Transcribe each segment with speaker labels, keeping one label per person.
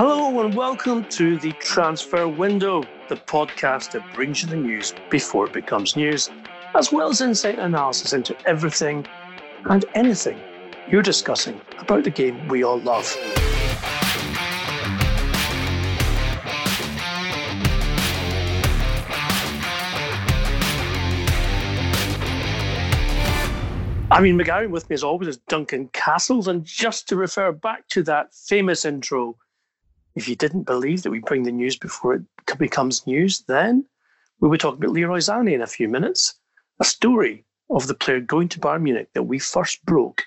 Speaker 1: Hello and welcome to the Transfer Window, the podcast that brings you the news before it becomes news, as well as insight and analysis into everything and anything you're discussing about the game we all love. I'm Ian McGarry with me as always is Duncan Castles. And just to refer back to that famous intro, if you didn't believe that we bring the news before it becomes news, then we will talk about Leroy Sané in a few minutes. A story of the player going to Bayern Munich that we first broke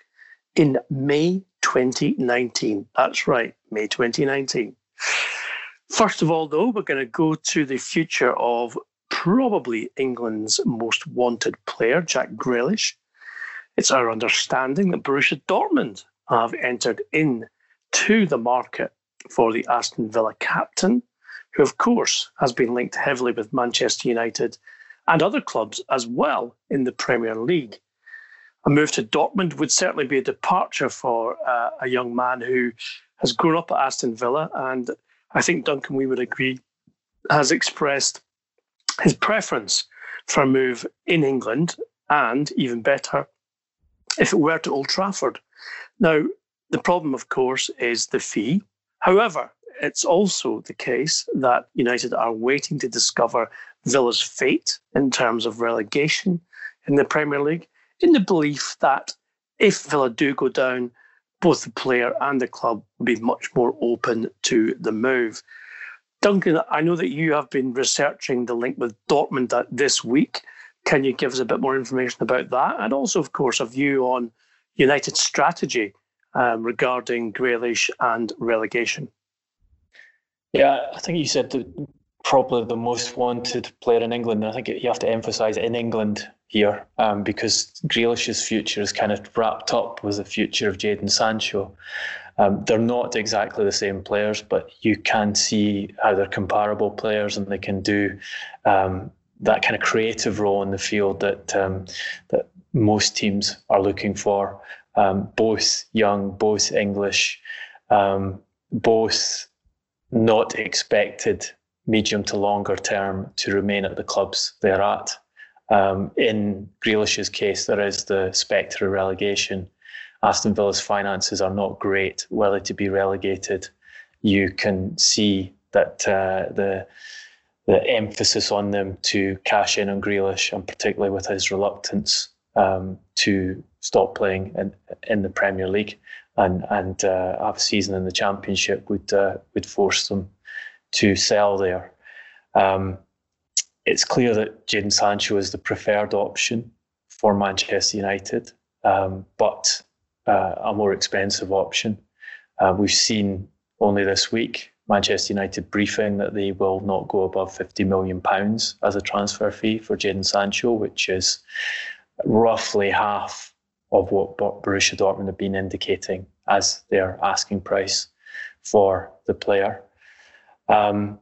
Speaker 1: in May 2019. That's right, May 2019. First of all, though, we're going to go to the future of probably England's most wanted player, Jack Grealish. It's our understanding that Borussia Dortmund have entered into the market for the Aston Villa captain, who, of course, has been linked heavily with Manchester United and other clubs as well in the Premier League. A move to Dortmund would certainly be a departure for uh, a young man who has grown up at Aston Villa, and I think Duncan, we would agree, has expressed his preference for a move in England, and even better, if it were to Old Trafford. Now, the problem, of course, is the fee. However, it's also the case that United are waiting to discover Villa's fate in terms of relegation in the Premier League, in the belief that if Villa do go down, both the player and the club will be much more open to the move. Duncan, I know that you have been researching the link with Dortmund this week. Can you give us a bit more information about that? And also, of course, a view on United's strategy um, regarding Grealish and relegation.
Speaker 2: Yeah, I think you said probably the most wanted player in England. And I think you have to emphasise in England here um, because Grealish's future is kind of wrapped up with the future of Jadon Sancho. Um, they're not exactly the same players, but you can see how they're comparable players and they can do um, that kind of creative role in the field that um, that most teams are looking for um, both young, both English, um, both not expected medium to longer term to remain at the clubs they're at. Um, in Grealish's case, there is the spectre of relegation. Aston Villa's finances are not great. Were they to be relegated, you can see that uh, the the emphasis on them to cash in on Grealish, and particularly with his reluctance um, to stop playing in, in the Premier League and and uh, have a season in the Championship would uh, would force them to sell there. Um, it's clear that Jadon Sancho is the preferred option for Manchester United, um, but uh, a more expensive option. Uh, we've seen only this week Manchester United briefing that they will not go above 50 million pounds as a transfer fee for Jadon Sancho, which is roughly half of what Borussia Dortmund have been indicating as their asking price for the player. Um,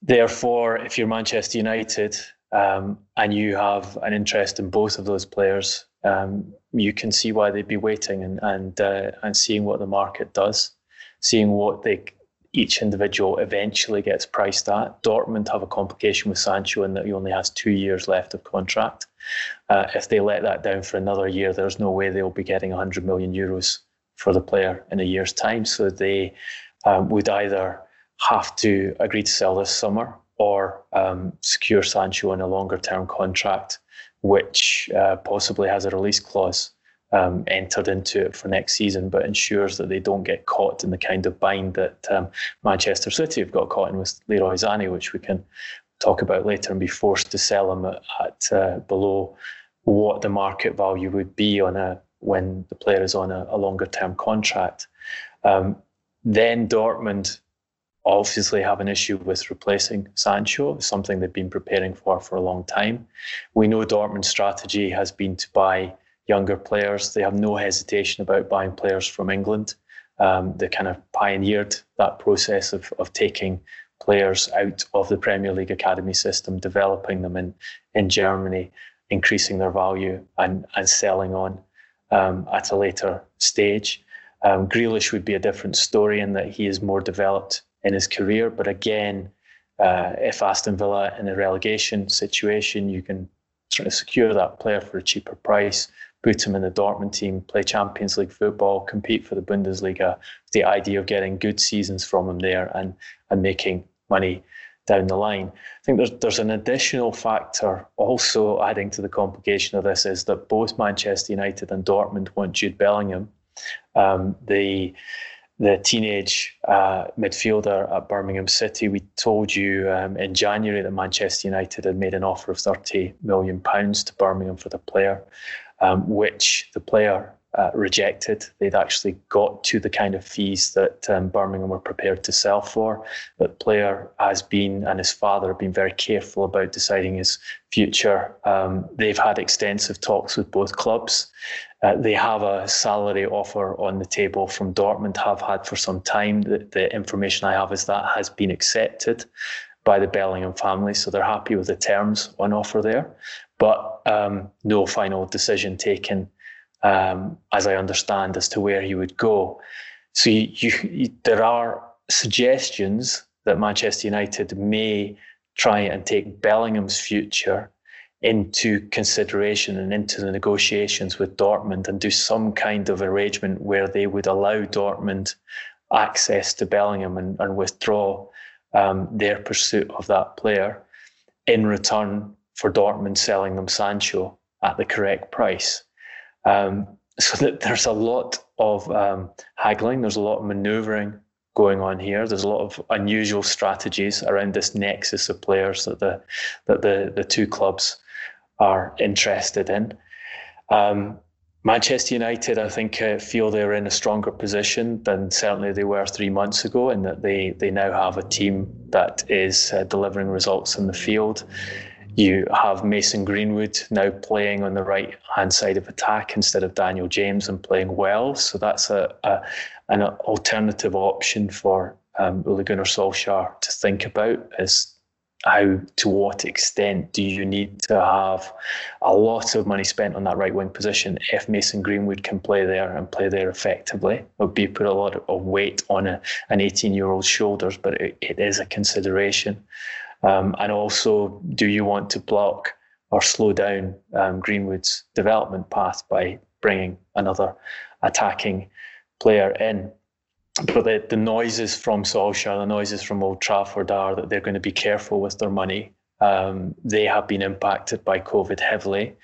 Speaker 2: therefore, if you're Manchester United um, and you have an interest in both of those players, um, you can see why they'd be waiting and and uh, and seeing what the market does, seeing what they each individual eventually gets priced at. Dortmund have a complication with Sancho in that he only has two years left of contract. Uh, if they let that down for another year, there's no way they'll be getting 100 million euros for the player in a year's time. So they um, would either have to agree to sell this summer or um, secure Sancho in a longer term contract, which uh, possibly has a release clause um, entered into it for next season, but ensures that they don't get caught in the kind of bind that um, Manchester City have got caught in with Leroy Sané, which we can talk about later, and be forced to sell him at, at uh, below what the market value would be on a when the player is on a, a longer term contract. Um, then Dortmund obviously have an issue with replacing Sancho, something they've been preparing for for a long time. We know Dortmund's strategy has been to buy younger players. They have no hesitation about buying players from England. Um, they kind of pioneered that process of, of taking players out of the Premier League academy system, developing them in, in Germany, increasing their value and, and selling on um, at a later stage. Um, Grealish would be a different story in that he is more developed in his career. But again, uh, if Aston Villa in a relegation situation, you can try to secure that player for a cheaper price, put him in the Dortmund team, play Champions League football, compete for the Bundesliga, the idea of getting good seasons from him there and, and making money down the line. I think there's there's an additional factor also adding to the complication of this is that both Manchester United and Dortmund want Jude Bellingham. Um, the the teenage uh, midfielder at Birmingham City. We told you um, in January that Manchester United had made an offer of £30 million to Birmingham for the player, um, which the player uh, rejected. They'd actually got to the kind of fees that um, Birmingham were prepared to sell for. But player has been and his father have been very careful about deciding his future. Um, they've had extensive talks with both clubs. Uh, they have a salary offer on the table from Dortmund, have had for some time. The, the information I have is that has been accepted by the Bellingham family, so they're happy with the terms on offer there. But um, no final decision taken um, as I understand, as to where he would go. So you, you, you, there are suggestions that Manchester United may try and take Bellingham's future into consideration and into the negotiations with Dortmund and do some kind of arrangement where they would allow Dortmund access to Bellingham and, and withdraw um, their pursuit of that player in return for Dortmund selling them Sancho at the correct price. Um, so that there's a lot of um, haggling, there's a lot of manoeuvring going on here. There's a lot of unusual strategies around this nexus of players that the that the the two clubs are interested in. Um, Manchester United, I think, uh, feel they're in a stronger position than certainly they were three months ago, in that they they now have a team that is uh, delivering results in the field. You have Mason Greenwood now playing on the right hand side of attack instead of Daniel James and playing well. So that's a, a an alternative option for um, Ole Gunnar Solskjaer to think about is how to what extent do you need to have a lot of money spent on that right wing position if Mason Greenwood can play there and play there effectively? Would be put a lot of weight on a, an 18 year old's shoulders, but it, it is a consideration. Um, and also, do you want to block or slow down um, Greenwood's development path by bringing another attacking player in? But the, the noises from Solskjaer, the noises from Old Trafford are that they're going to be careful with their money. Um, they have been impacted by COVID heavily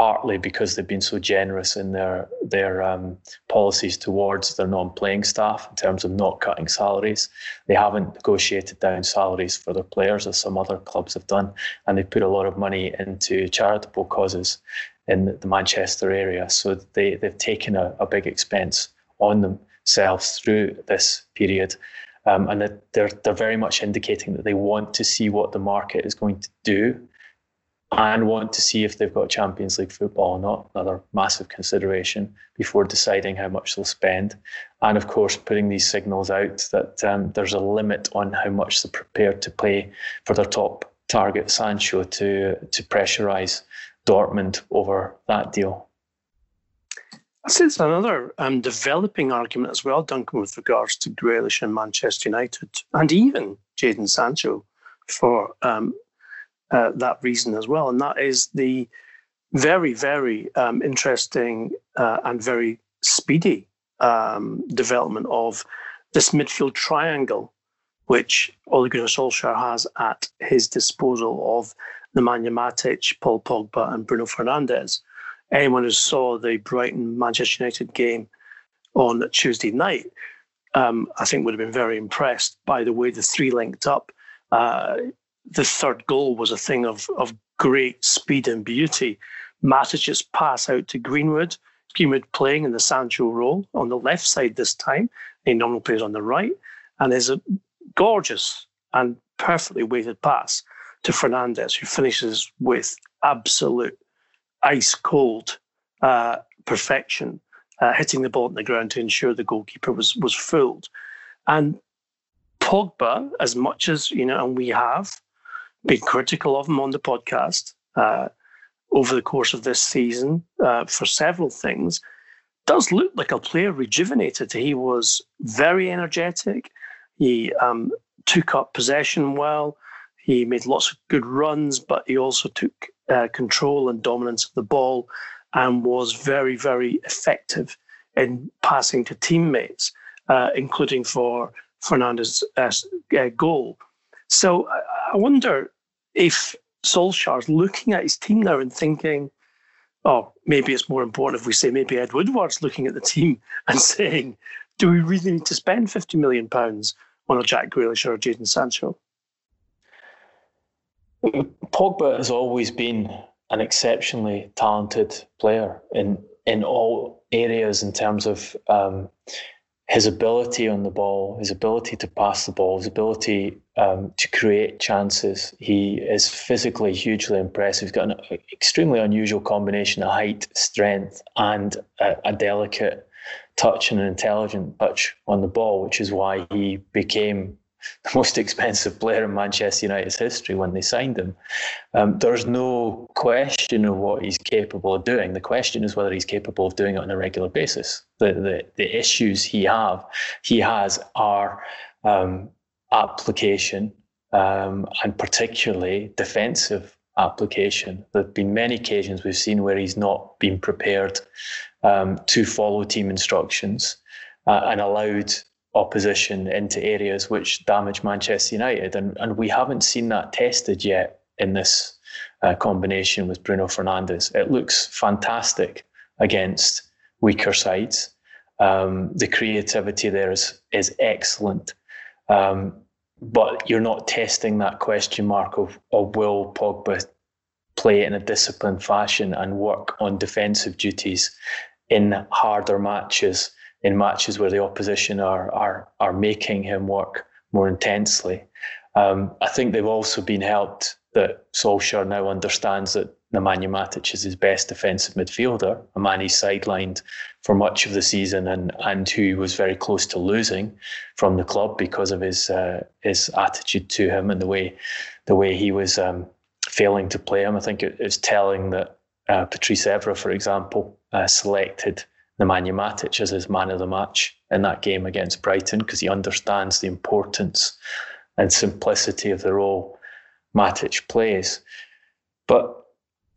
Speaker 2: partly because they've been so generous in their their um, policies towards their non-playing staff in terms of not cutting salaries. They haven't negotiated down salaries for their players as some other clubs have done, and they put a lot of money into charitable causes in the Manchester area. So they they've taken a, a big expense on themselves through this period. Um, and they're they're very much indicating that they want to see what the market is going to do and want to see if they've got Champions League football or not, another massive consideration before deciding how much they'll spend. And of course, putting these signals out that um, there's a limit on how much they're prepared to pay for their top target, Sancho, to, to pressurise Dortmund over that deal.
Speaker 1: I say it's another um, developing argument as well, Duncan, with regards to Grealish and Manchester United, and even Jadon Sancho for um, uh, that reason as well, and that is the very, very um, interesting uh, and very speedy um, development of this midfield triangle, which Ole Gunnar Solskjaer has at his disposal of Nemanja Matic, Paul Pogba, and Bruno Fernandes. Anyone who saw the Brighton Manchester United game on Tuesday night, um, I think would have been very impressed by the way the three linked up. Uh, the third goal was a thing of, of great speed and beauty. Matic's pass out to Greenwood, Greenwood playing in the Sancho role on the left side this time, Any nominal players on the right, and there's a gorgeous and perfectly weighted pass to Fernandes, who finishes with absolute ice cold uh, perfection, uh, hitting the ball on the ground to ensure the goalkeeper was was fooled. And Pogba, as much as you know, and we have been critical of him on the podcast uh, over the course of this season uh, for several things, does look like a player rejuvenated. He was very energetic. He um, took up possession well. He made lots of good runs, but he also took uh, control and dominance of the ball and was very, very effective in passing to teammates, uh, including for Fernandes's uh, uh goal. So I wonder if Solskjaer's looking at his team now and thinking, oh, maybe it's more important if we say maybe Ed Woodward's looking at the team and saying, do we really need to spend 50 million pounds on a Jack Grealish or a Jadon Sancho?
Speaker 2: Pogba has always been an exceptionally talented player in in all areas in terms of um, his ability on the ball, his ability to pass the ball, his ability um, to create chances. He is physically hugely impressive. He's got an extremely unusual combination of height, strength, and a, a delicate touch and an intelligent touch on the ball, which is why he became the most expensive player in Manchester United's history when they signed him. Um, there's no question of what he's capable of doing. The question is whether he's capable of doing it on a regular basis. The the, the issues he have he has are um, application um, and particularly defensive application. There have been many occasions we've seen where he's not been prepared um, to follow team instructions uh, and allowed opposition into areas which damage Manchester United. And, and we haven't seen that tested yet in this uh, combination with Bruno Fernandes. It looks fantastic against weaker sides. Um, the creativity there is, is excellent. Um, but you're not testing that question mark of, of will Pogba play in a disciplined fashion and work on defensive duties in harder matches in matches where the opposition are are are making him work more intensely. Um, I think they've also been helped that Solskjaer now understands that Nemanja Matic is his best defensive midfielder, a man he's sidelined for much of the season and and who was very close to losing from the club because of his uh, his attitude to him and the way the way he was um, failing to play him. I think it, it's telling that uh, Patrice Evra, for example, uh, selected Nemanja Matic as his man of the match in that game against Brighton because he understands the importance and simplicity of the role Matic plays. But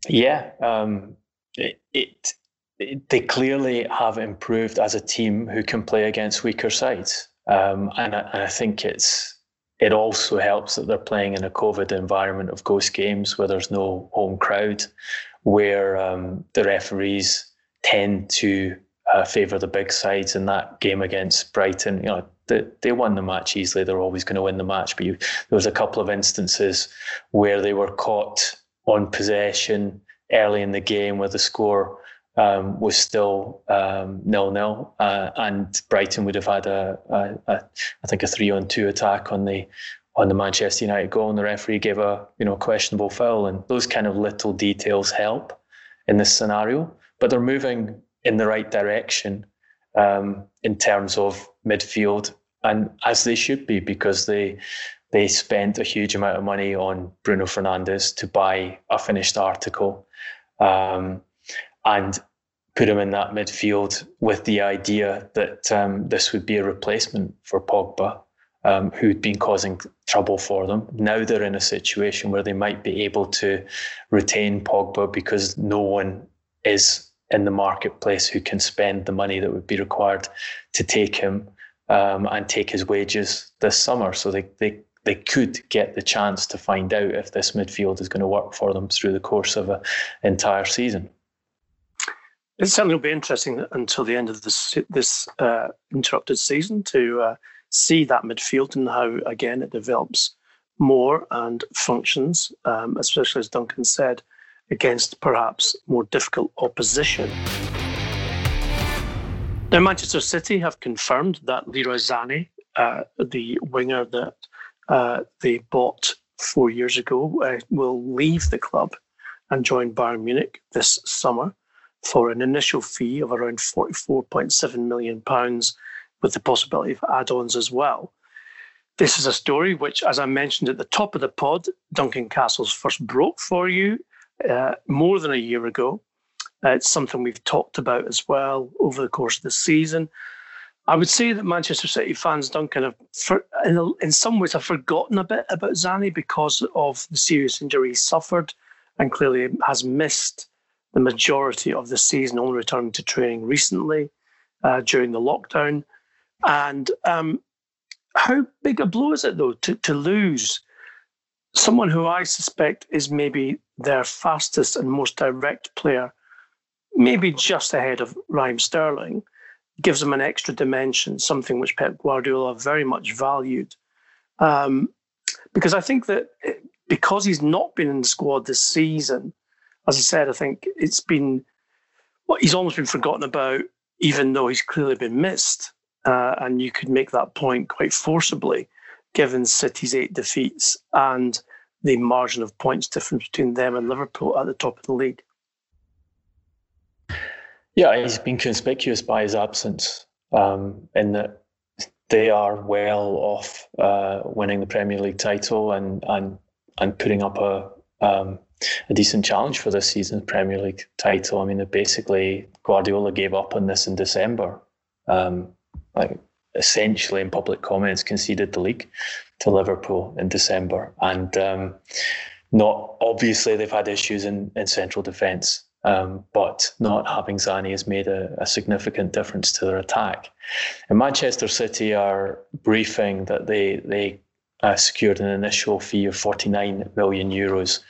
Speaker 2: yeah, um, it, it, it, they clearly have improved as a team who can play against weaker sides, um, and, I, and I think it's it also helps that they're playing in a COVID environment of ghost games where there's no home crowd, where um, the referees tend to uh, favour the big sides in that game against Brighton. You know, they, they won the match easily. They're always going to win the match. But you, there was a couple of instances where they were caught on possession early in the game where the score um, was still um, nil nil, uh, and Brighton would have had a, a, a I think a three on two attack on the on the Manchester United goal, and the referee gave a you know questionable foul, and those kind of little details help in this scenario. But they're moving in the right direction um, in terms of midfield, and as they should be because they they spent a huge amount of money on Bruno Fernandes to buy a finished article, um, and put him in that midfield with the idea that um, this would be a replacement for Pogba, um, who'd been causing trouble for them. Now they're in a situation where they might be able to retain Pogba because no one is in the marketplace who can spend the money that would be required to take him um, and take his wages this summer. So they, they they could get the chance to find out if this midfield is going to work for them through the course of an entire season.
Speaker 1: It certainly will be interesting until the end of this this uh, interrupted season to uh, see that midfield and how again it develops more and functions, um, especially as Duncan said, against perhaps more difficult opposition. Now, Manchester City have confirmed that Leroy uh, the winger that uh, they bought four years ago, uh, will leave the club and join Bayern Munich this summer for an initial fee of around £44.7 million, with the possibility of add ons as well. This is a story which, as I mentioned at the top of the pod, Duncan Castles first broke for you uh, more than a year ago. Uh, it's something we've talked about as well over the course of the season. I would say that Manchester City fans, Duncan, have, for, in, in some ways, have forgotten a bit about Sané because of the serious injury he suffered and clearly has missed the majority of the season, only returning to training recently uh, during the lockdown. And um, how big a blow is it, though, to, to lose someone who I suspect is maybe their fastest and most direct player, maybe just ahead of Raheem Sterling? gives them an extra dimension, something which Pep Guardiola very much valued. Um, because I think that because he's not been in the squad this season, as I said, I think it's been well, he's almost been forgotten about, even though he's clearly been missed. Uh, and you could make that point quite forcibly, given City's eight defeats and the margin of points difference between them and Liverpool at the top of the league.
Speaker 2: Yeah, he's been conspicuous by his absence um, in that they are well off uh, winning the Premier League title and and and putting up a um, a decent challenge for this season's Premier League title. I mean, basically Guardiola gave up on this in December, um, like essentially in public comments conceded the league to Liverpool in December, and um, not obviously they've had issues in in central defence. Um, but not having Sané has made a, a, significant difference to their attack. And Manchester City are briefing that they they uh, secured an initial fee of 49 million euros,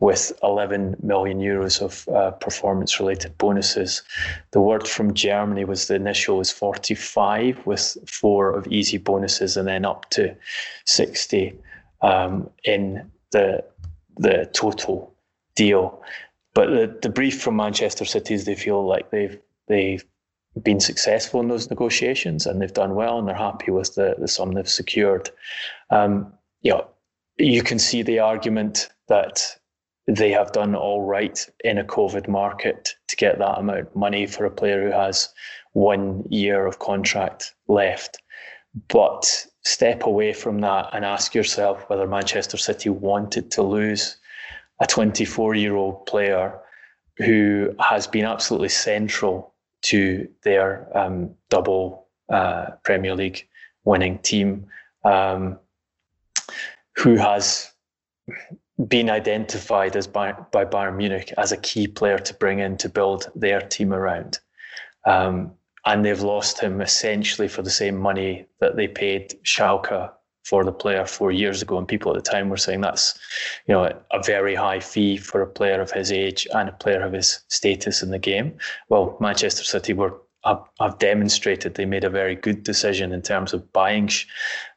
Speaker 2: with 11 million euros of uh, performance-related bonuses. The word from Germany was the initial was 45, with four of easy bonuses, and then up to 60 um, in the the total deal. But the, the brief from Manchester City is they feel like they've they've been successful in those negotiations and they've done well and they're happy with the, the sum they've secured. Um, you know, you can see the argument that they have done all right in a COVID market to get that amount of money for a player who has one year of contract left. But step away from that and ask yourself whether Manchester City wanted to lose a 24 year old player who has been absolutely central to their um, double uh, Premier League winning team, um, who has been identified as by, by Bayern Munich as a key player to bring in to build their team around. Um, and they've lost him essentially for the same money that they paid Schalke for the player four years ago, and people at the time were saying that's, you know, a very high fee for a player of his age and a player of his status in the game. Well, Manchester City were have, demonstrated they made a very good decision in terms of buying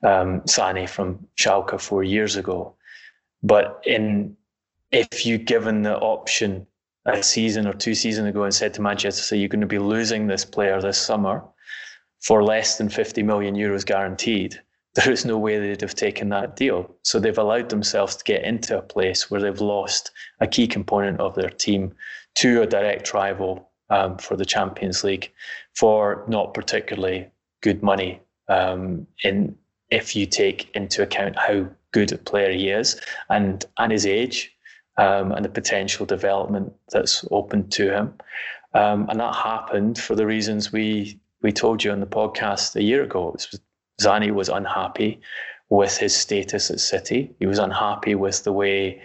Speaker 2: um, Sané from Schalke four years ago. But in if you given the option a season or two seasons ago and said to Manchester City, you're going to be losing this player this summer for less than 50 million euros guaranteed, there is no way they'd have taken that deal. So they've allowed themselves to get into a place where they've lost a key component of their team to a direct rival um, for the Champions League for not particularly good money. Um, in if you take into account how good a player he is and and his age um, and the potential development that's open to him, um, and that happened for the reasons we we told you on the podcast a year ago. It was Sané was unhappy with his status at City. He was unhappy with the way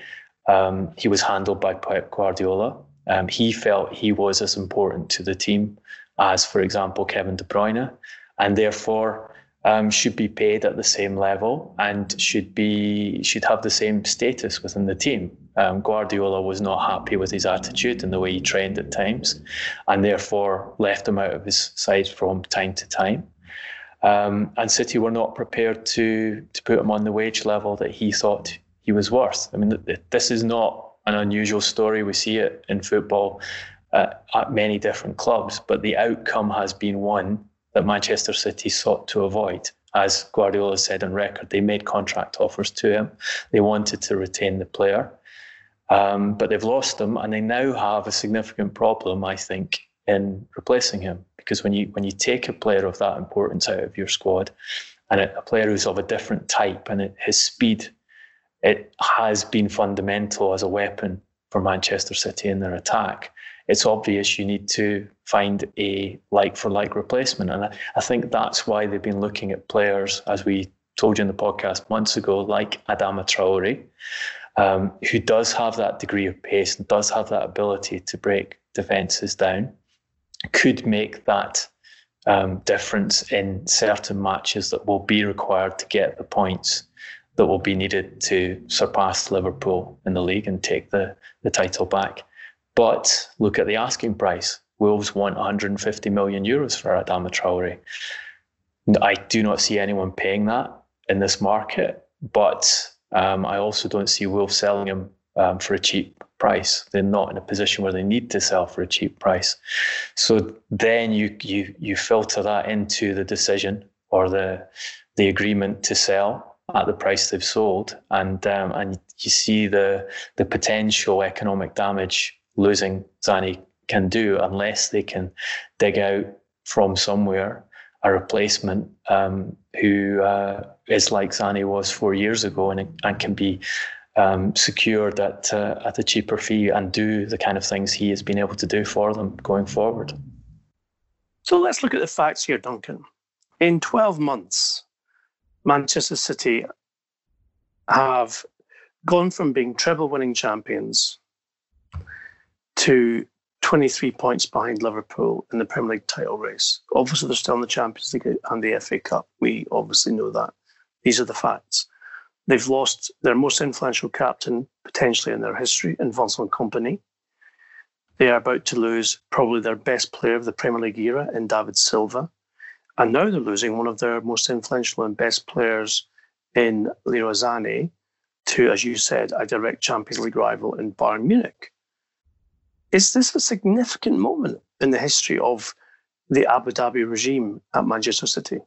Speaker 2: um, he was handled by Pep Guardiola. Um, he felt he was as important to the team as, for example, Kevin De Bruyne, and therefore um, should be paid at the same level and should be should have the same status within the team. Um, Guardiola was not happy with his attitude and the way he trained at times, and therefore left him out of his side from time to time. Um, and City were not prepared to to put him on the wage level that he thought he was worth. I mean, this is not an unusual story. We see it in football uh, at many different clubs, but the outcome has been one that Manchester City sought to avoid. As Guardiola said on record, they made contract offers to him. They wanted to retain the player, um, but they've lost him, and they now have a significant problem, I think, in replacing him. Because when you when you take a player of that importance out of your squad, and a, player who's of a different type, and it, his speed, it has been fundamental as a weapon for Manchester City in their attack it's obvious you need to find a like for like replacement. And I, I think that's why they've been looking at players, as we told you in the podcast months ago, like Adama Traore, um, who does have that degree of pace and does have that ability to break defences down, could make that um, difference in certain matches that will be required to get the points that will be needed to surpass Liverpool in the league and take the, the title back. But look at the asking price. Wolves want 150 million euros for Adama Traore. I do not see anyone paying that in this market, but um, I also don't see Wolves selling him um, for a cheap price. They're not in a position where they need to sell for a cheap price. So then you you you filter that into the decision or the the agreement to sell at the price they've sold, and um, and you see the the potential economic damage losing Sané can do unless they can dig out from somewhere a replacement um, who uh, is like Sané was four years ago and, and can be um, secured at, uh, at a cheaper fee and do the kind of things he has been able to do for them going forward.
Speaker 1: So let's look at the facts here, Duncan. In 12 months, Manchester City have gone from being treble winning champions to 23 points behind Liverpool in the Premier League title race. Obviously, they're still in the Champions League and the FA Cup. We obviously know that. These are the facts. They've lost their most influential captain potentially in their history in Vincent Kompany. They are about to lose probably their best player of the Premier League era in David Silva. And now they're losing one of their most influential and best players in Leroy Sané to, as you said, a direct Champions League rival in Bayern Munich. Is this a significant moment in the history of the Abu Dhabi regime at Manchester City?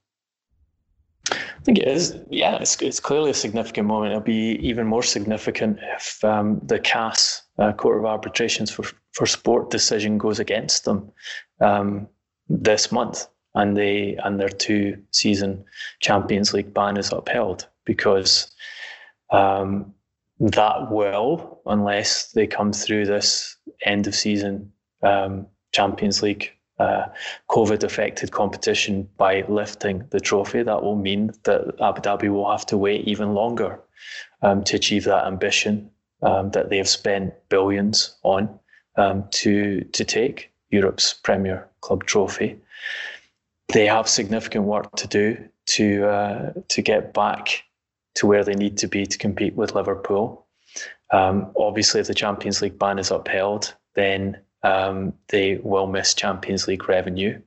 Speaker 2: Think it is. Yeah, it's, it's clearly a significant moment. It'll be even more significant if um, the CAS, uh, Court of Arbitrations for, for Sport decision goes against them um, this month and they and their two season Champions League ban is upheld because um, that will, unless they come through this end of season um, Champions League uh, COVID affected competition by lifting the trophy. That will mean that Abu Dhabi will have to wait even longer um, to achieve that ambition um, that they have spent billions on um, to to take Europe's Premier Club trophy. They have significant work to do to uh, to get back to where they need to be to compete with Liverpool. Um, obviously, if the Champions League ban is upheld, then um, they will miss Champions League revenue.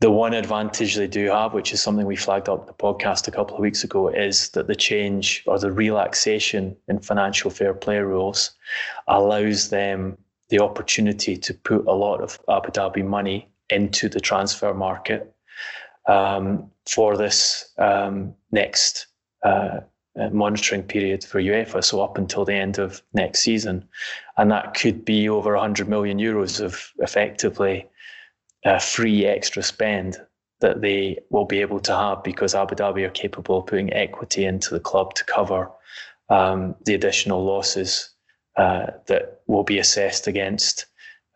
Speaker 2: The one advantage they do have, which is something we flagged up the podcast a couple of weeks ago, is that the change or the relaxation in financial fair play rules allows them the opportunity to put a lot of Abu Dhabi money into the transfer market um, for this um, next uh, uh, monitoring period for UEFA, so up until the end of next season. And that could be over 100 million euros of effectively uh, free extra spend that they will be able to have because Abu Dhabi are capable of putting equity into the club to cover um, the additional losses uh, that will be assessed against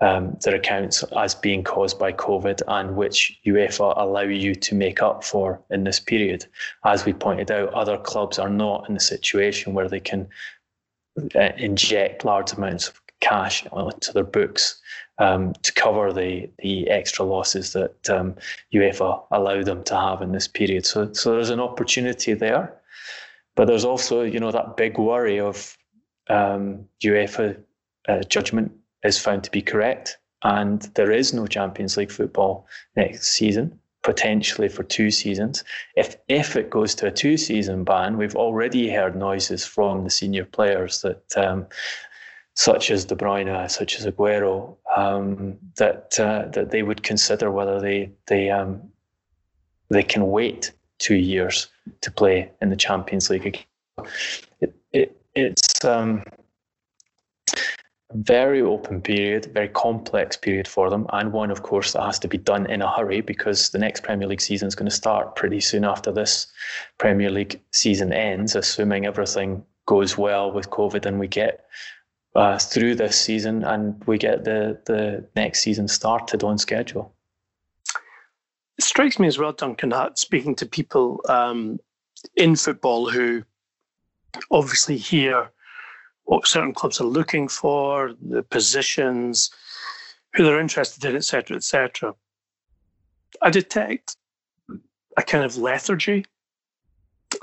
Speaker 2: um, their accounts as being caused by COVID and which UEFA allow you to make up for in this period. As we pointed out, other clubs are not in the situation where they can uh, inject large amounts of cash into their books um, to cover the the extra losses that um, UEFA allow them to have in this period. So, so there's an opportunity there, but there's also you know that big worry of um, UEFA uh, judgment is found to be correct, and there is no Champions League football next season, potentially for two seasons. If if it goes to a two season ban, we've already heard noises from the senior players that. Um, such as De Bruyne, such as Aguero, um, that uh, that they would consider whether they they um, they can wait two years to play in the Champions League. It, it, it's um, very open period, very complex period for them, and one, of course, that has to be done in a hurry because the next Premier League season is going to start pretty soon after this Premier League season ends, assuming everything goes well with COVID and we get uh, through this season and we get the, the next season started on schedule.
Speaker 1: It strikes me as well, Duncan, that speaking to people um, in football who obviously hear what certain clubs are looking for, the positions, who they're interested in, etc., etc. I detect a kind of lethargy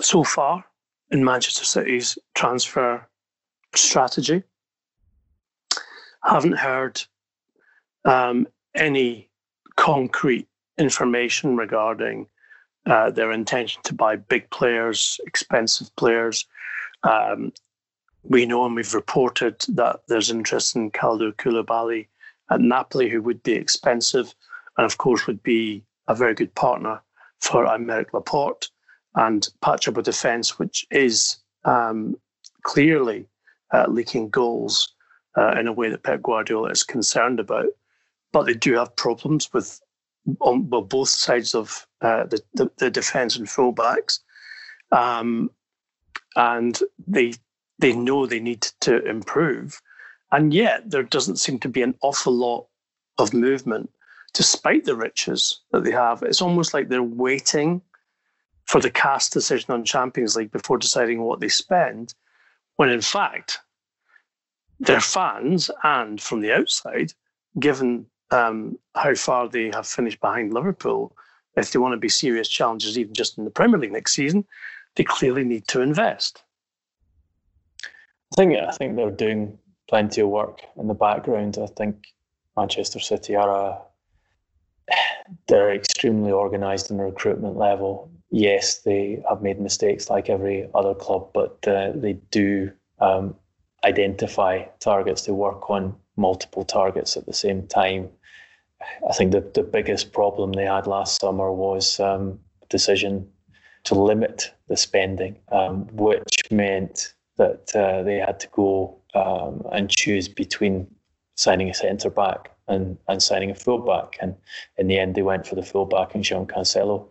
Speaker 1: so far in Manchester City's transfer strategy. I haven't heard um, any concrete information regarding uh, their intention to buy big players, expensive players. Um, we know and we've reported that there's interest in Kalidou Koulibaly at Napoli, who would be expensive and, of course, would be a very good partner for Aymeric Laporte and patch up a defence which is um, clearly uh, leaking goals uh, in a way that Pep Guardiola is concerned about. But they do have problems with on well, both sides of uh, the, the, the defence and fullbacks, um, and they they know they need to improve, and yet there doesn't seem to be an awful lot of movement, despite the riches that they have. It's almost like they're waiting for the CAS decision on Champions League before deciding what they spend, when in fact their fans and from the outside, given um, how far they have finished behind Liverpool, if they want to be serious challengers, even just in the Premier League next season, they clearly need to invest.
Speaker 2: I think I think they're doing plenty of work in the background. I think Manchester City are a they're extremely organised in the recruitment level. Yes, they have made mistakes like every other club, but uh, they do um, identify targets. They work on multiple targets at the same time. I think the, the biggest problem they had last summer was um, decision to limit the spending, um, which meant that uh, they had to go um, and choose between signing a centre back and, and signing a fullback. And in the end, they went for the fullback and João Cancelo.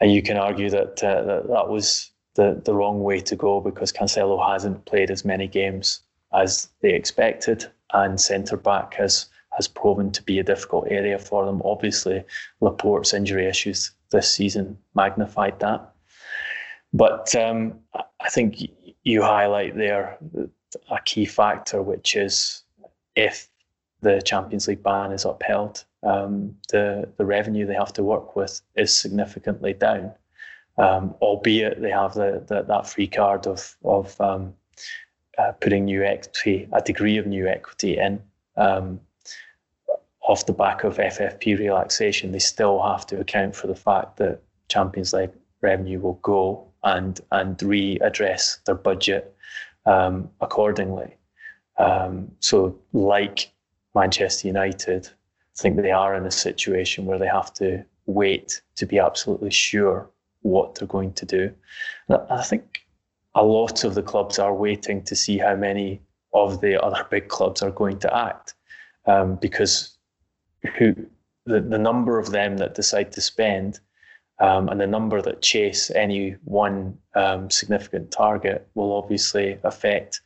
Speaker 2: And you can argue that uh, that, that was the, the wrong way to go because Cancelo hasn't played as many games as they expected, and centre back has has proven to be a difficult area for them. Obviously, Laporte's injury issues this season magnified that. But um, I think you highlight there a key factor, which is if the Champions League ban is upheld, um, the the revenue they have to work with is significantly down um, albeit they have the, the, that free card of of um, uh, putting new equity, a degree of new equity in. Um, off the back of FFP relaxation, they still have to account for the fact that Champions League revenue will go and and readdress their budget um, accordingly. Um, so, like Manchester United, I think they are in a situation where they have to wait to be absolutely sure what they're going to do. I think a lot of the clubs are waiting to see how many of the other big clubs are going to act, um, because who the, the number of them that decide to spend um, and the number that chase any one um, significant target will obviously affect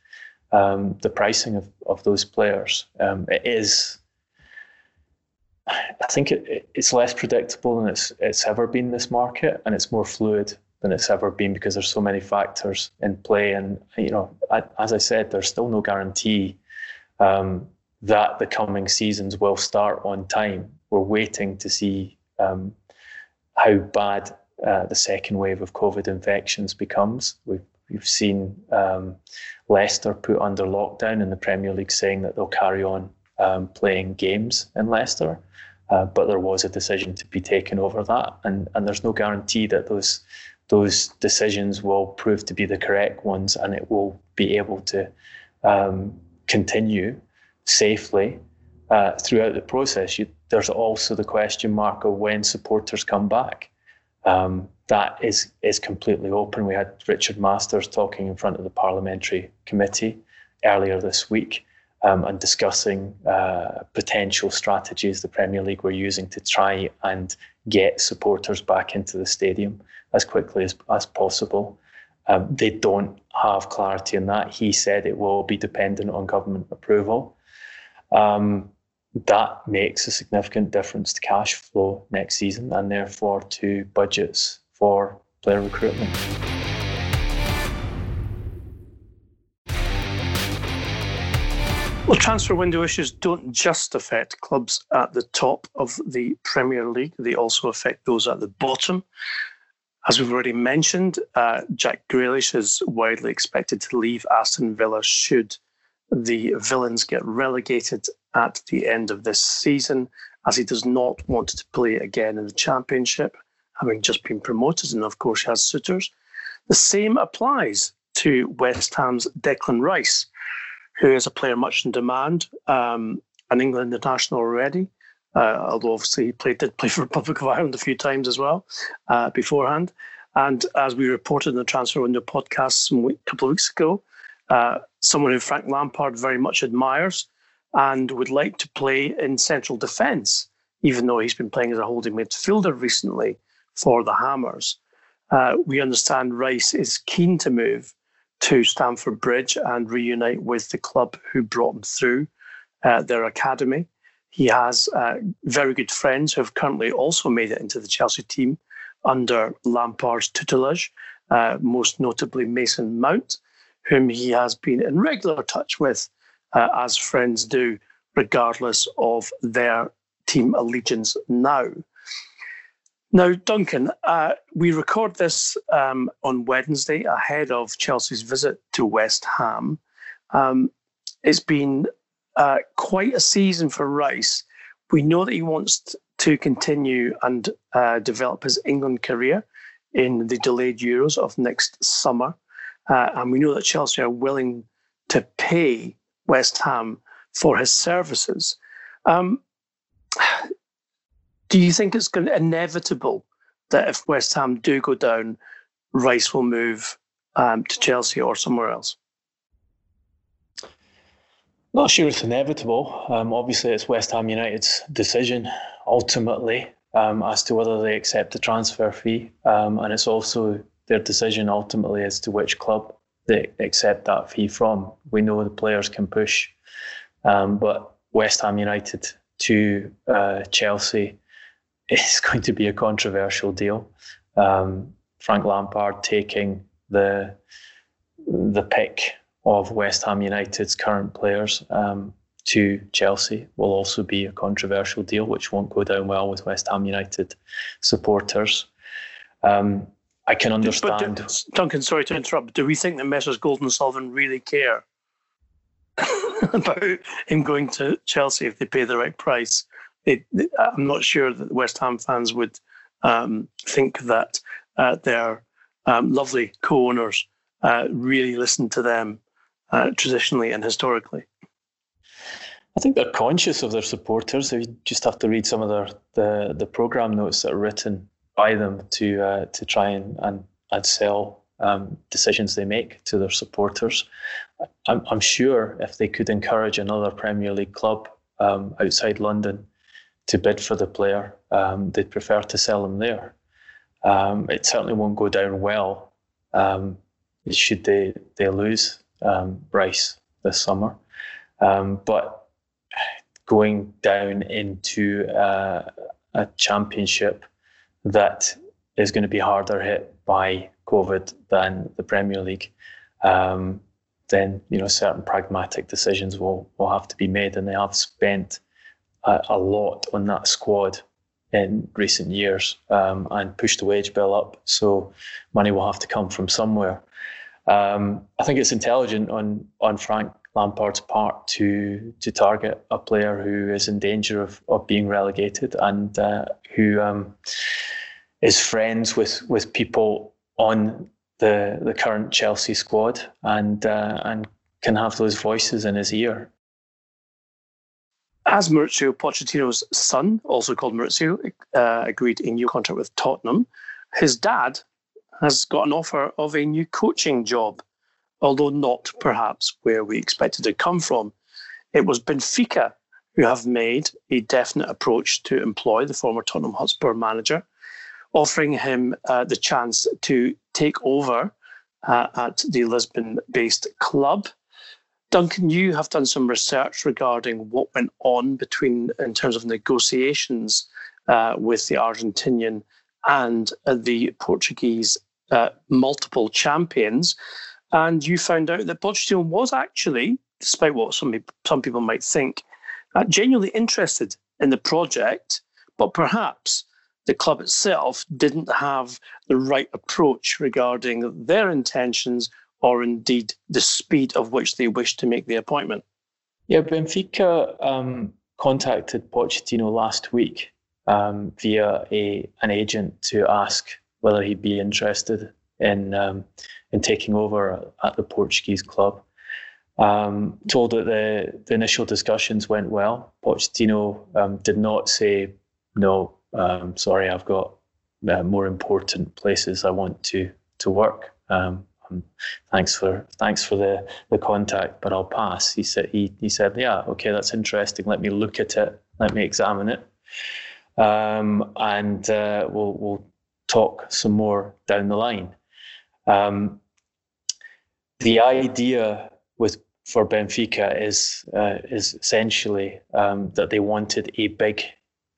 Speaker 2: um, the pricing of, of those players. Um, it is I think it, it's less predictable than it's it's ever been this market, and it's more fluid than it's ever been because there's so many factors in play. And you know, I, as I said, there's still no guarantee um, that the coming seasons will start on time. We're waiting to see um, how bad uh, the second wave of COVID infections becomes. We've we've seen um, Leicester put under lockdown in the Premier League, saying that they'll carry on um, playing games in Leicester. Uh, but there was a decision to be taken over that, and, and there's no guarantee that those those decisions will prove to be the correct ones, and it will be able to um, continue safely uh, throughout the process. You, there's also the question mark of when supporters come back. Um, that is is completely open. We had Richard Masters talking in front of the parliamentary committee earlier this week um, and discussing uh, potential strategies the Premier League were using to try and get supporters back into the stadium as quickly as, as possible. Um, they don't have clarity on that. He said it will be dependent on government approval. Um, that makes a significant difference to cash flow next season and therefore to budgets for player recruitment.
Speaker 1: Well, transfer window issues don't just affect clubs at the top of the Premier League, they also affect those at the bottom. As we've already mentioned, uh, Jack Grealish is widely expected to leave Aston Villa should the Villains get relegated at the end of this season, as he does not want to play again in the Championship, having just been promoted, and of course he has suitors. The same applies to West Ham's Declan Rice, who is a player much in demand, um, an England international already. Uh, although obviously he played, did play for Republic of Ireland a few times as well uh, beforehand. And as we reported in the Transfer Window podcast a couple of weeks ago, uh, someone who Frank Lampard very much admires and would like to play in central defence, even though he's been playing as a holding midfielder recently for the Hammers. Uh, we understand Rice is keen to move to Stamford Bridge and reunite with the club who brought him through uh, their academy. He has uh, very good friends who have currently also made it into the Chelsea team under Lampard's tutelage, uh, most notably Mason Mount, whom he has been in regular touch with, uh, as friends do, regardless of their team allegiance now. Now, Duncan, uh, we record this um, on Wednesday ahead of Chelsea's visit to West Ham. Um, it's been uh, quite a season for Rice. We know that he wants to continue and uh, develop his England career in the delayed Euros of next summer. Uh, and we know that Chelsea are willing to pay West Ham for his services. Um, do you think it's going inevitable that if West Ham do go down, Rice will move um, to Chelsea or somewhere else?
Speaker 2: Not sure it's inevitable. Um, obviously, it's West Ham United's decision ultimately um, as to whether they accept the transfer fee, um, and it's also their decision ultimately as to which club they accept that fee from. We know the players can push, um, but West Ham United to uh, Chelsea is going to be a controversial deal. Um, Frank Lampard taking the the pick of West Ham United's current players um, to Chelsea will also be a controversial deal, which won't go down well with West Ham United supporters. Um, I can understand.
Speaker 1: But, Duncan, sorry to interrupt. Do we think that Messrs Gold and Sullivan really care about him going to Chelsea if they pay the right price? It, it, I'm not sure that West Ham fans would um, think that uh, their um, lovely co-owners uh, really listen to them uh, traditionally and historically.
Speaker 2: I think they're conscious of their supporters. You just have to read some of their the the program notes that are written by them to uh, to try and and, and sell um, decisions they make to their supporters. I'm, I'm sure if they could encourage another Premier League club um, outside London to bid for the player, um, they'd prefer to sell him there. Um, it certainly won't go down well um, should they they lose um, Rice this summer. but going down into uh, a championship that is going to be harder hit by COVID than the Premier League, um, then you know certain pragmatic decisions will will have to be made, and they have spent a, a lot on that squad in recent years um, and pushed the wage bill up. So money will have to come from somewhere. Um, I think it's intelligent on on Frank Lampard's part to to target a player who is in danger of, of being relegated and uh, who um, is friends with with people on the the current Chelsea squad and uh, and can have those voices in his ear.
Speaker 1: As Mauricio Pochettino's son, also called Maurizio, uh, agreed a new contract with Tottenham, his dad has got an offer of a new coaching job, although not perhaps where we expected to come from. It was Benfica who have made a definite approach to employ the former Tottenham Hotspur manager, offering him uh, the chance to take over uh, at the Lisbon based club. Duncan, you have done some research regarding what went on between, in terms of negotiations uh, with the Argentinian and uh, the Portuguese uh, multiple champions. And you found out that Pochettino was actually, despite what some, some people might think, uh, genuinely interested in the project, but perhaps the club itself didn't have the right approach regarding their intentions or indeed the speed of which they wished to make the appointment.
Speaker 2: Yeah, Benfica um, contacted Pochettino last week um, via a an agent to ask whether he'd be interested in um, in taking over at the Portuguese club. Um, told that the, the initial discussions went well. Pochettino um, did not say no. Um, sorry, I've got uh, more important places I want to to work. Um, um, thanks for thanks for the the contact, but I'll pass. He said he he said, yeah, okay, that's interesting. Let me look at it. Let me examine it, um, and uh, we'll we'll talk some more down the line. Um, the idea with for Benfica is uh, is essentially um, that they wanted a big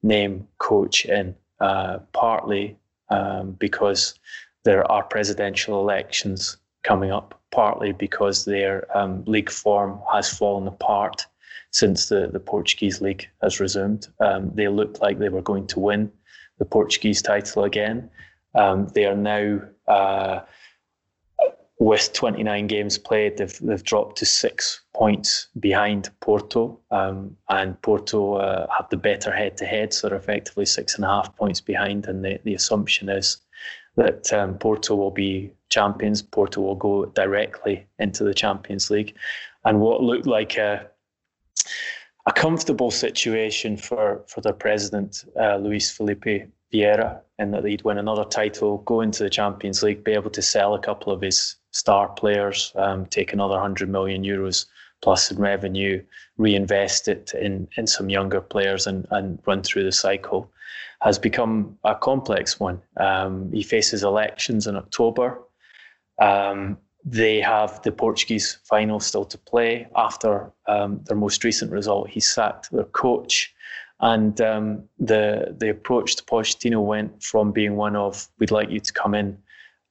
Speaker 2: name coach in, uh, partly um, because there are presidential elections coming up, partly because their um, league form has fallen apart since the, the Portuguese league has resumed. Um, they looked like they were going to win the Portuguese title again. Um, they are now, uh, with 29 games played, they've, they've dropped to six points behind Porto, um, and Porto uh, have the better head to head, so they're effectively six and a half points behind. And the, the assumption is that um, Porto will be champions. Porto will go directly into the Champions League, and what looked like a a comfortable situation for for their president uh, Luis Felipe Vieira, in that he'd win another title, go into the Champions League, be able to sell a couple of his star players, um, take another hundred million euros plus in revenue, reinvest it in in some younger players, and and run through the cycle has become a complex one. Um, he faces elections in October. Um, they have the Portuguese final still to play. After um, their most recent result, he sacked their coach. And um, the the approach to Pochettino went from being one of "We'd like you to come in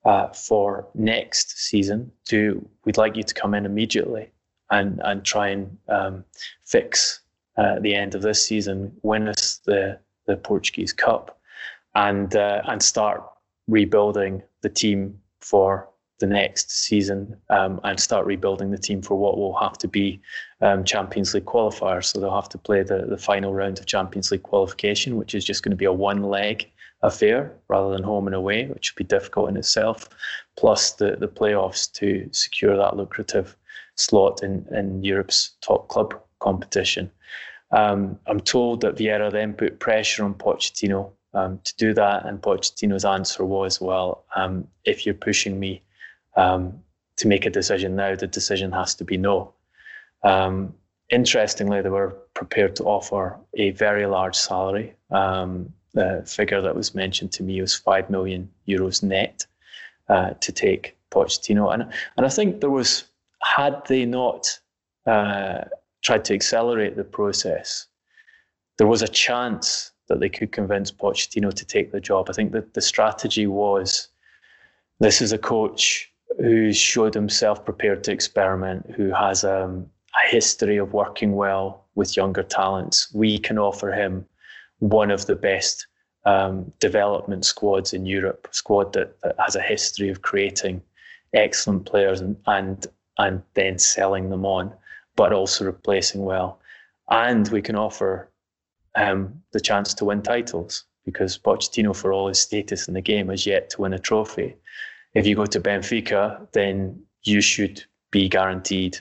Speaker 2: uh, for next season" to "We'd like you to come in immediately and and try and um, fix uh, the end of this season, win us the the Portuguese Cup, and uh, and start rebuilding the team for the next season um, and start rebuilding the team for what will have to be um, Champions League qualifiers. So they'll have to play the, the final round of Champions League qualification, which is just going to be a one leg affair rather than home and away, which would be difficult in itself, plus the, the playoffs to secure that lucrative slot in, in Europe's top club competition. Um, I'm told that Vieira then put pressure on Pochettino um, to do that, and Pochettino's answer was, "Well, um, if you're pushing me um, to make a decision now, the decision has to be no." Um, interestingly, they were prepared to offer a very large salary. Um, the figure that was mentioned to me was five million euros net uh, to take Pochettino, and and I think there was had they not uh, tried to accelerate the process, there was a chance that they could convince Pochettino to take the job. I think that the strategy was this is a coach who showed himself prepared to experiment, who has um, a history of working well with younger talents. We can offer him one of the best um, development squads in Europe, squad that, that, has a history of creating excellent players and, and and then selling them on but also replacing well. And we can offer um, the chance to win titles because Pochettino, for all his status in the game, has yet to win a trophy. If you go to Benfica, then you should be guaranteed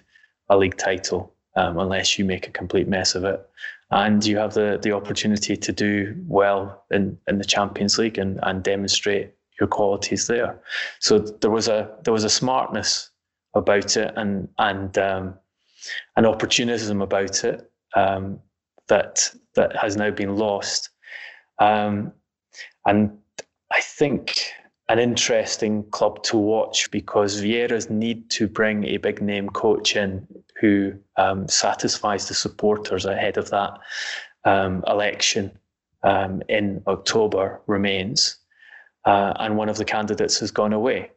Speaker 2: a league title um, unless you make a complete mess of it. And you have the, the opportunity to do well in, in the Champions League and, and demonstrate your qualities there. So there was a there was a smartness about it and and um, an opportunism about it um, that that has now been lost. Um, and I think an interesting club to watch because Vieiras need to bring a big name coach in who um, satisfies the supporters ahead of that um, election um, in October remains. Uh, and one of the candidates has gone away.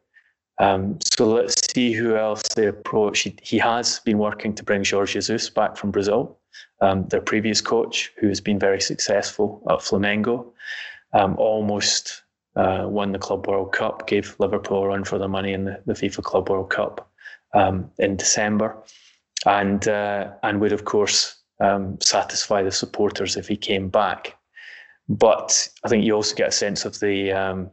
Speaker 2: Um, so let's see who else they approach. He, he, has been working to bring Jorge Jesus back from Brazil, um, their previous coach, who has been very successful at Flamengo, um, almost uh, won the Club World Cup, gave Liverpool a run for their money in the, the FIFA Club World Cup um, in December, and uh, and would of course um, satisfy the supporters if he came back. But I think you also get a sense of the um,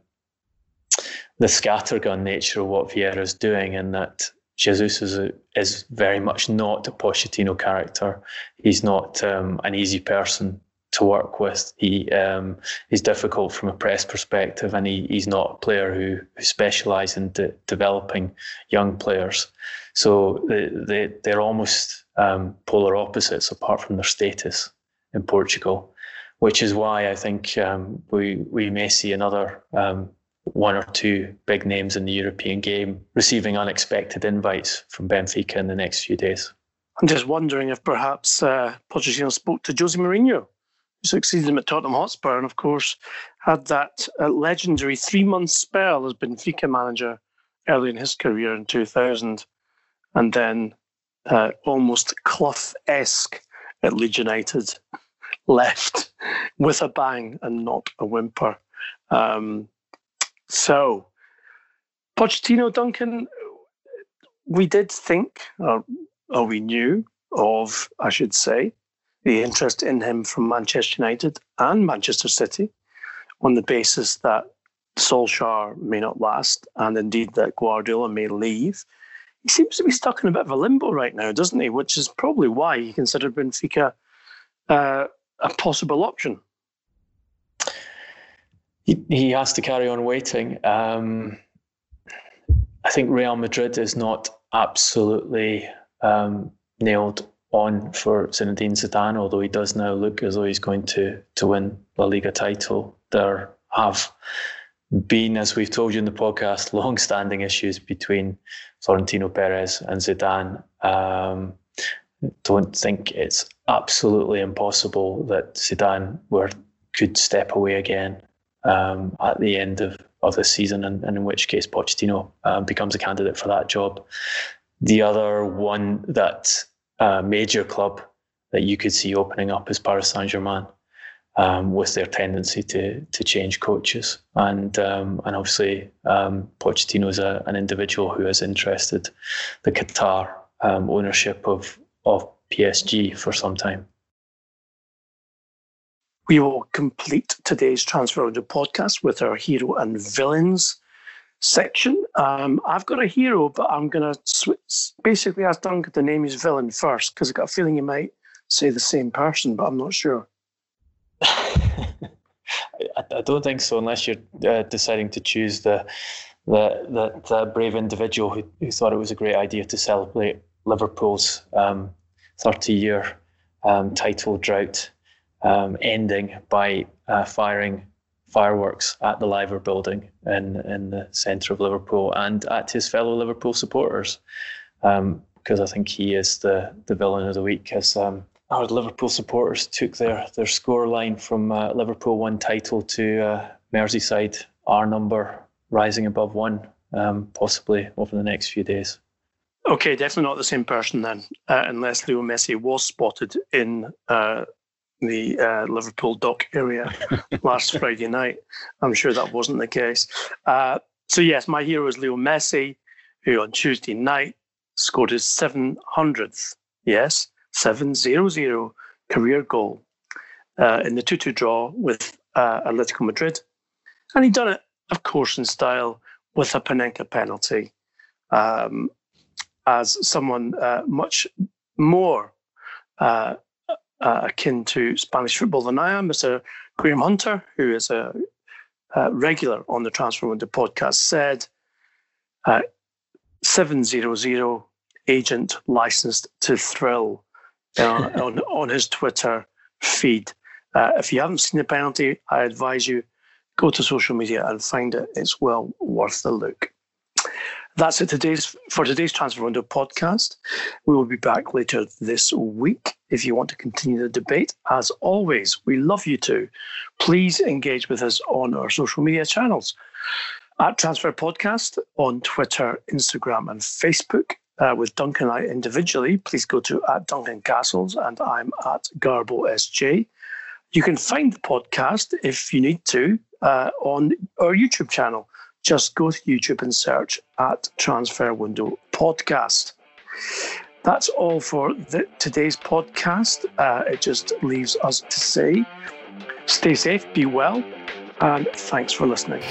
Speaker 2: the scattergun nature of what Vieira is doing, and that Jesus is a, is very much not a Pochettino character. He's not um, an easy person to work with. He um, he's difficult from a press perspective, and he, he's not a player who, who specialises in de- developing young players. So they, they they're almost um, polar opposites apart from their status in Portugal, which is why I think um, we we may see another um, one or two big names in the European game receiving unexpected invites from Benfica in the next few days.
Speaker 1: I'm just wondering if perhaps uh, Pochettino spoke to Jose Mourinho, succeeded him at Tottenham Hotspur, and of course had that uh, legendary three-month spell as Benfica manager early in his career in 2000, and then uh, almost Clough-esque at Leeds United, left with a bang and not a whimper. Um, so, Pochettino, Duncan, we did think, or, or we knew of, I should say, the interest in him from Manchester United and Manchester City on the basis that Solskjaer may not last and indeed that Guardiola may leave. He seems to be stuck in a bit of a limbo right now, doesn't he? Which is probably why he considered Benfica uh, a possible option
Speaker 2: he, he has to carry on waiting. Um, I think Real Madrid is not absolutely um, nailed on for Zinedine Zidane, although he does now look as though he's going to to win La Liga title. There have been, as we've told you in the podcast, long-standing issues between Florentino Perez and Zidane. Um, don't think it's absolutely impossible that Zidane were could step away again um, at the end of, of the season, and, and in which case Pochettino um, becomes a candidate for that job. The other one that uh, major club that you could see opening up is Paris Saint Germain. Um, with their tendency to to change coaches, and um, and obviously um, Pochettino is an individual who has interested the Qatar um, ownership of of PSG for some time.
Speaker 1: We will complete today's Transfer Window podcast with our hero and villains section. Um, I've got a hero, but I'm going to switch, basically ask Duncan to name his villain first because I've got a feeling he might say the same person, but I'm not sure.
Speaker 2: I, I, don't think so, unless you're uh, deciding to choose the the brave individual who, who thought it was a great idea to celebrate Liverpool's um, 30 year um, title drought um, ending by uh, firing fireworks at the Liver building in, in the centre of Liverpool and at his fellow Liverpool supporters. Um, because I think he is the, the villain of the week as um, our Liverpool supporters took their, their score line from uh, Liverpool one title to uh, Merseyside, R number rising above one, um, possibly over the next few days.
Speaker 1: Okay, definitely not the same person then, uh, unless Leo Messi was spotted in uh, the uh, Liverpool dock area last Friday night. I'm sure that wasn't the case. Uh, so, yes, my hero is Leo Messi, who on Tuesday night scored his 700th, yes, 700 career goal uh, in the 2 2 draw with uh, Atletico Madrid. And he'd done it, of course, in style with a Panenka penalty. Um, as someone uh, much more uh, uh, akin to Spanish football than I am. Mr. Graham Hunter, who is a uh, regular on the Transfer Window podcast, said uh, 700 agent licensed to thrill uh, on, on his Twitter feed. Uh, if you haven't seen the penalty, I advise you go to social media and find it. It's well worth the look. That's it today's for today's Transfer Window podcast. We will be back later this week. If you want to continue the debate, as always, we love you too. Please engage with us on our social media channels at Transfer Podcast on Twitter, Instagram, and Facebook. Uh, with Duncan and I individually, please go to at Duncan Castles and I'm at Garbo SJ. You can find the podcast if you need to uh, on our YouTube channel just go to YouTube and search at Transfer Window Podcast. That's all for the, today's podcast. Uh, it just leaves us to say stay safe, be well, and thanks for listening.